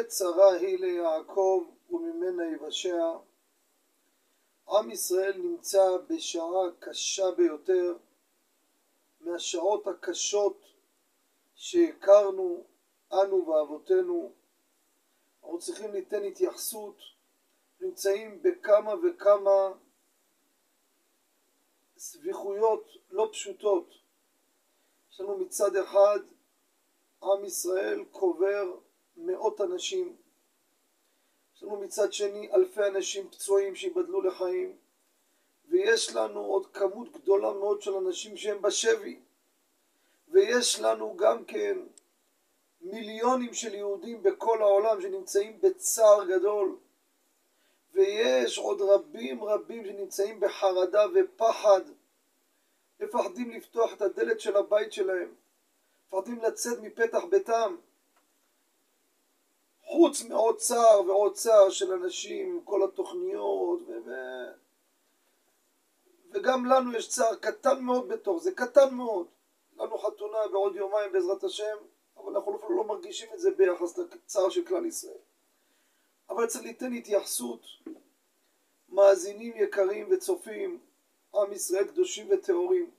עת צרה היא ליעקב וממנה יבשע. עם ישראל נמצא בשעה קשה ביותר, מהשעות הקשות שהכרנו אנו ואבותינו. אנחנו צריכים ליתן התייחסות, נמצאים בכמה וכמה סביכויות לא פשוטות. יש לנו מצד אחד עם ישראל קובר מאות אנשים, יש לנו מצד שני אלפי אנשים פצועים שיבדלו לחיים, ויש לנו עוד כמות גדולה מאוד של אנשים שהם בשבי, ויש לנו גם כן מיליונים של יהודים בכל העולם שנמצאים בצער גדול, ויש עוד רבים רבים שנמצאים בחרדה ופחד, מפחדים לפתוח את הדלת של הבית שלהם, מפחדים לצאת מפתח ביתם. חוץ מעוד צער ועוד צער של אנשים כל התוכניות ו... וגם לנו יש צער קטן מאוד בתוך זה, קטן מאוד. לנו חתונה בעוד יומיים בעזרת השם, אבל אנחנו אפילו לא מרגישים את זה ביחס לצער של כלל ישראל. אבל צריך ליתן התייחסות, מאזינים יקרים וצופים, עם ישראל קדושים וטהורים.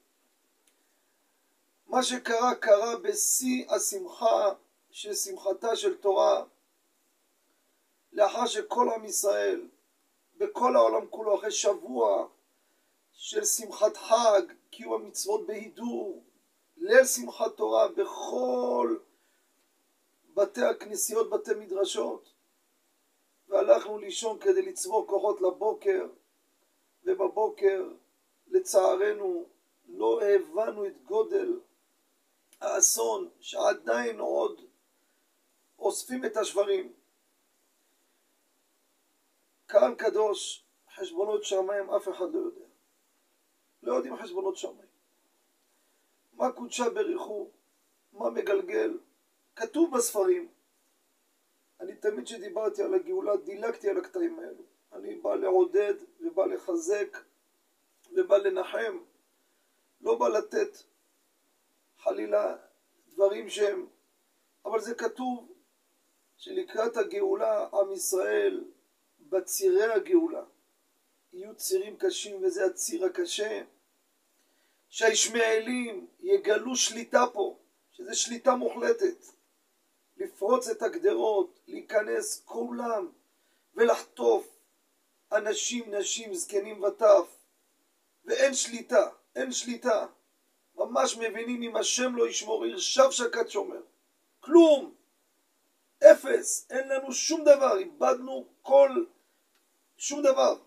מה שקרה קרה בשיא השמחה של שמחתה של תורה לאחר שכל עם ישראל בכל העולם כולו אחרי שבוע של שמחת חג, קיום המצוות בהידור, ליל שמחת תורה בכל בתי הכנסיות, בתי מדרשות והלכנו לישון כדי לצבור כוחות לבוקר ובבוקר לצערנו לא הבנו את גודל האסון שעדיין עוד אוספים את השברים. קדוש, חשבונות שמיים אף אחד לא יודע. לא יודעים חשבונות שמיים. מה קודשה בריחו, מה מגלגל, כתוב בספרים. אני תמיד כשדיברתי על הגאולה דילגתי על הקטעים האלו. אני בא לעודד ובא לחזק ובא לנחם, לא בא לתת חלילה דברים שהם, אבל זה כתוב שלקראת הגאולה עם ישראל בצירי הגאולה. יהיו צירים קשים וזה הציר הקשה. שהישמעאלים יגלו שליטה פה שזה שליטה מוחלטת. לפרוץ את הגדרות להיכנס כולם ולחטוף אנשים, נשים, זקנים וטף. ואין שליטה, אין שליטה. ממש מבינים אם השם לא ישמור עיר שב שקד שומר. כלום! אפס, אין לנו שום דבר, איבדנו כל, שום דבר.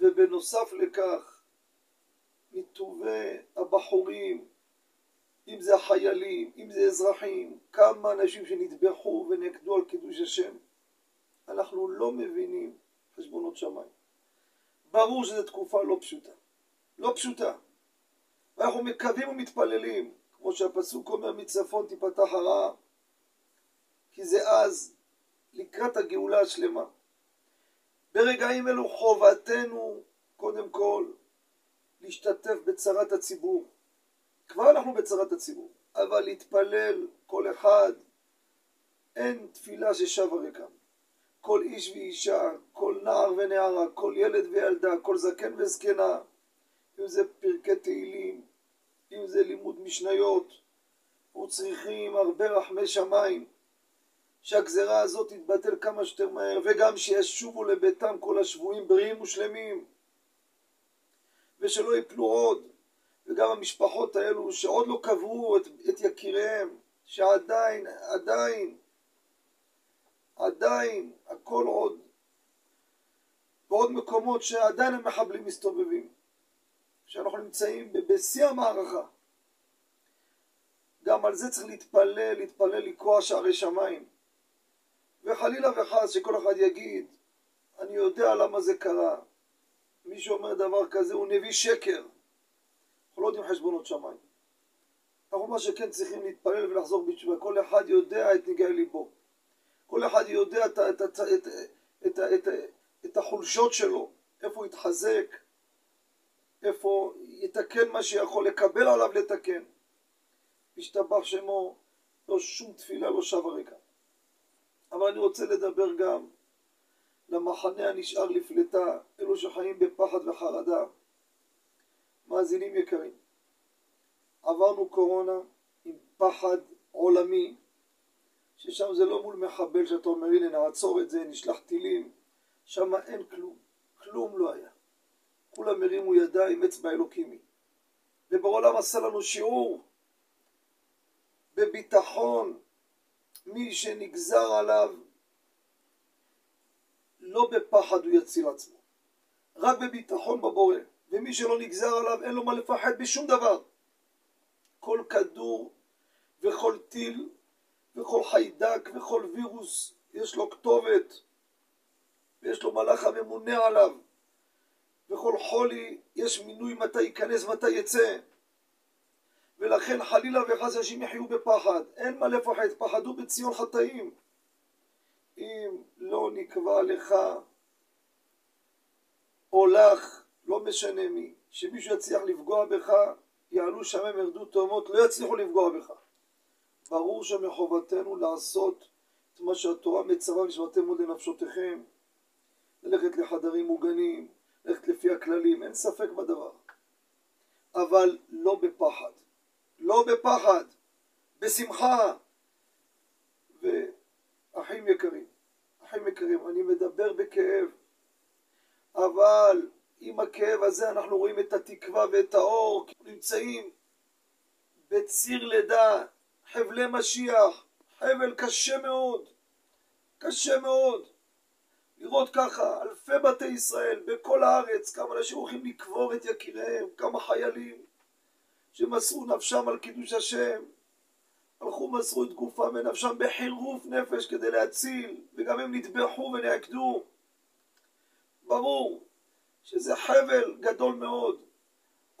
ובנוסף לכך, מטובי הבחורים, אם זה החיילים, אם זה אזרחים, כמה אנשים שנטבחו ונעקדו על קידוש השם, אנחנו לא מבינים חשבונות שמיים. ברור שזו תקופה לא פשוטה. לא פשוטה. ואנחנו מקווים ומתפללים, כמו שהפסוק אומר מצפון תיפתח הרעה, כי זה אז לקראת הגאולה השלמה. ברגעים אלו חובתנו קודם כל להשתתף בצרת הציבור. כבר אנחנו בצרת הציבור, אבל להתפלל כל אחד, אין תפילה ששבה ריקם. כל איש ואישה, כל נער ונערה, כל ילד וילדה, כל זקן וזקנה, אם זה פרקי תהילים, אם זה לימוד משניות, וצריכים הרבה רחמי שמיים, שהגזרה הזאת תתבטל כמה שיותר מהר, וגם שישובו לביתם כל השבויים בריאים ושלמים, ושלא יפלו עוד, וגם המשפחות האלו שעוד לא קברו את, את יקיריהם, שעדיין, עדיין, עדיין, הכל עוד, ועוד מקומות שעדיין המחבלים מסתובבים, שאנחנו נמצאים בשיא המערכה. גם על זה צריך להתפלל, להתפלל לקרוע שערי שמיים. וחלילה וחס שכל אחד יגיד, אני יודע למה זה קרה. מי שאומר דבר כזה הוא נביא שקר. אנחנו לא יודעים חשבונות שמיים. אנחנו מה שכן צריכים להתפלל ולחזור בתשובה. כל אחד יודע את נגעי ליבו. כל אחד יודע את, את, את, את, את, את, את החולשות שלו, איפה הוא יתחזק, איפה יתקן מה שיכול לקבל עליו לתקן. משתבח שמו, לא שום תפילה לא שווה ריקה. אבל אני רוצה לדבר גם למחנה הנשאר לפלטה, אלו שחיים בפחד וחרדה. מאזינים יקרים, עברנו קורונה עם פחד עולמי, ששם זה לא מול מחבל שאתה אומר הנה נעצור את זה, נשלח טילים, שם אין כלום, כלום לא היה. כולם הרימו ידיים, אצבע אלוקימי. ובעולם עשה לנו שיעור בביטחון, מי שנגזר עליו, לא בפחד הוא יציל עצמו, רק בביטחון בבורא, ומי שלא נגזר עליו אין לו מה לפחד בשום דבר. כל כדור וכל טיל וכל חיידק וכל וירוס יש לו כתובת. ויש לו מלאך הממונה עליו. וכל חולי יש מינוי מתי ייכנס מתי יצא ולכן חלילה וחס אנשים יחיו בפחד אין מה לפחד, פחדו בציון חטאים אם לא נקבע לך או לך, לא משנה מי, שמישהו יצליח לפגוע בך, יעלו שמם ירדו תאומות, לא יצליחו לפגוע בך. ברור שמחובתנו לעשות את מה שהתורה מצווה ושמרתם עוד לנפשותיכם, ללכת לחדרים מוגנים, ללכת לפי הכללים, אין ספק בדבר. אבל לא בפחד. לא בפחד, בשמחה. ואחים יקרים, אחים יקרים, אני מדבר בכאב, אבל עם הכאב הזה אנחנו רואים את התקווה ואת האור, נמצאים בציר לידה, חבלי משיח, חבל קשה מאוד, קשה מאוד. לראות ככה אלפי בתי ישראל בכל הארץ, כמה אנשים הולכים לקבור את יקיריהם, כמה חיילים שמסרו נפשם על קידוש השם, הלכו מסרו את גופם ונפשם בחירוף נפש כדי להציל, וגם הם נטבחו ונעקדו. ברור שזה חבל גדול מאוד,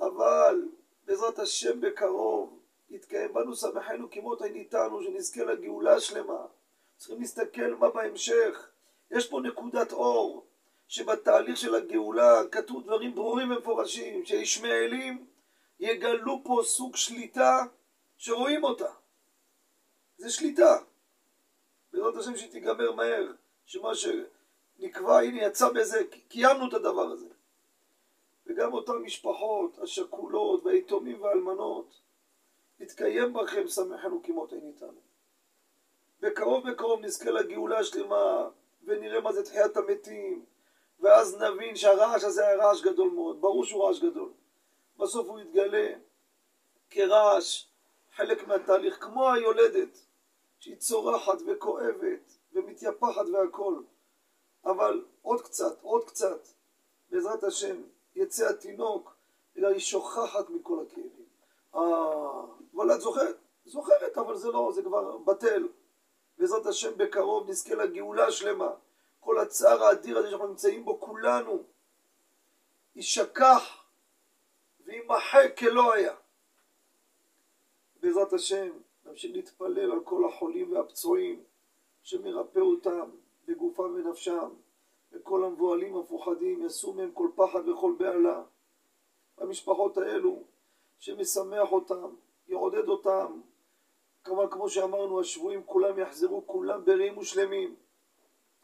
אבל בעזרת השם בקרוב יתקיים בנו שמחנו כמות אין איתנו, שנזכה לגאולה שלמה. צריכים להסתכל מה בהמשך. יש פה נקודת אור, שבתהליך של הגאולה כתוב דברים ברורים ומפורשים, שישמעאלים יגלו פה סוג שליטה שרואים אותה. זה שליטה. בעזרת השם שהיא תיגמר מהר, שמה שנקבע, הנה יצא בזה, קיימנו את הדבר הזה. וגם אותן משפחות השכולות והיתומים והאלמנות, יתקיים בכם שמחנו כמות אין איתנו. בקרוב בקרוב נזכה לגאולה השלמה ונראה מה זה תחיית המתים ואז נבין שהרעש הזה היה רעש גדול מאוד, ברור שהוא רעש גדול. בסוף הוא יתגלה כרעש, חלק מהתהליך, כמו היולדת שהיא צורחת וכואבת ומתייפחת והכל אבל עוד קצת, עוד קצת, בעזרת השם, יצא התינוק, בגלל היא שוכחת מכל הכאבים. אה, אבל את זוכרת? זוכרת, אבל זה לא, זה כבר בטל. בעזרת השם בקרוב נזכה לגאולה שלמה. כל הצער האדיר הזה שאנחנו נמצאים בו כולנו יישכח ויימחק כלא היה. בעזרת השם נמשיך להתפלל על כל החולים והפצועים שמרפא אותם בגופם ונפשם וכל המבוהלים המפוחדים יסור מהם כל פחד וכל בהלה. המשפחות האלו שמשמח אותם, יעודד אותם, כמובן כמו שאמרנו השבויים כולם יחזרו כולם בריאים ושלמים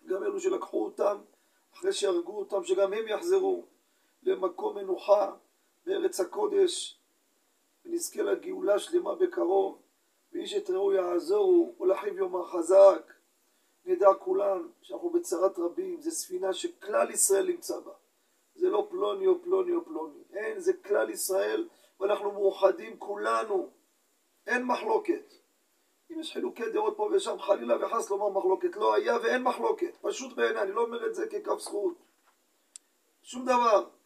גם אלו שלקחו אותם אחרי שהרגו אותם שגם הם יחזרו למקום מנוחה בארץ הקודש ונזכה לגאולה שלמה בקרוב ואיש את רעהו יעזורו ולחיו יאמר חזק נדע כולם שאנחנו בצרת רבים, זו ספינה שכלל ישראל נמצא בה. זה לא פלוני או פלוני או פלוני. אין, זה כלל ישראל, ואנחנו מאוחדים כולנו. אין מחלוקת. אם יש חילוקי דעות פה ושם, חלילה וחס לומר מחלוקת. לא היה ואין מחלוקת. פשוט בעיניי, אני לא אומר את זה ככף זכות. שום דבר.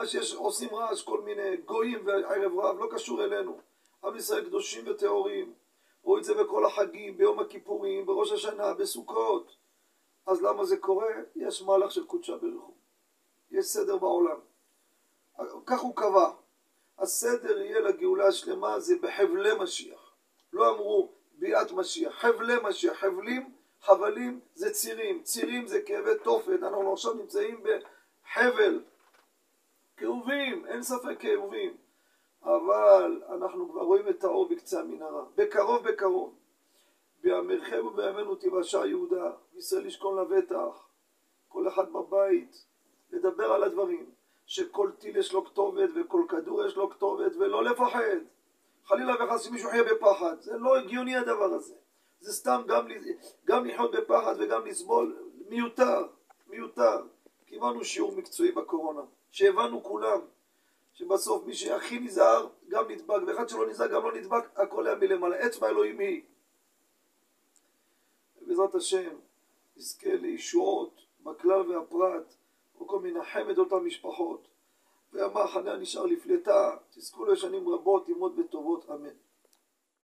מה שיש, עושים רעש, כל מיני גויים וערב רב, לא קשור אלינו. עם ישראל קדושים וטהורים. רואים את זה בכל החגים, ביום הכיפורים, בראש השנה, בסוכות. אז למה זה קורה? יש מהלך של קודשה ברכו. יש סדר בעולם. כך הוא קבע. הסדר יהיה לגאולה השלמה זה בחבלי משיח. לא אמרו ביאת משיח, חבלי משיח. חבלים, חבלים זה צירים. צירים זה כאבי תופת. אנחנו עכשיו נמצאים בחבל. כאובים, אין ספק כאובים. אבל אנחנו כבר רואים את האור בקצה המנהרה. בקרוב בקרוב. בימיכם ובימינו תיוושע יהודה, ישראל ישכון לבטח, כל אחד בבית, לדבר על הדברים, שכל טיל יש לו כתובת וכל כדור יש לו כתובת, ולא לפחד. חלילה וחס שמישהו יחיה בפחד, זה לא הגיוני הדבר הזה. זה סתם גם, גם לחיות בפחד וגם לסבול, מיותר, מיותר. קיבלנו שיעור מקצועי בקורונה, שהבנו כולם, שבסוף מי שהכי נזהר גם נדבק, ואחד שלא נזהר גם לא נדבק, הכל היה מלמעלה. אצבע אלוהים היא. בעזרת השם, נזכה לישועות בכלל והפרט, וכל מנחם את אותן משפחות. והמחנה הנשאר לפלטה, תזכו לשנים רבות, ללמוד בטובות, אמן.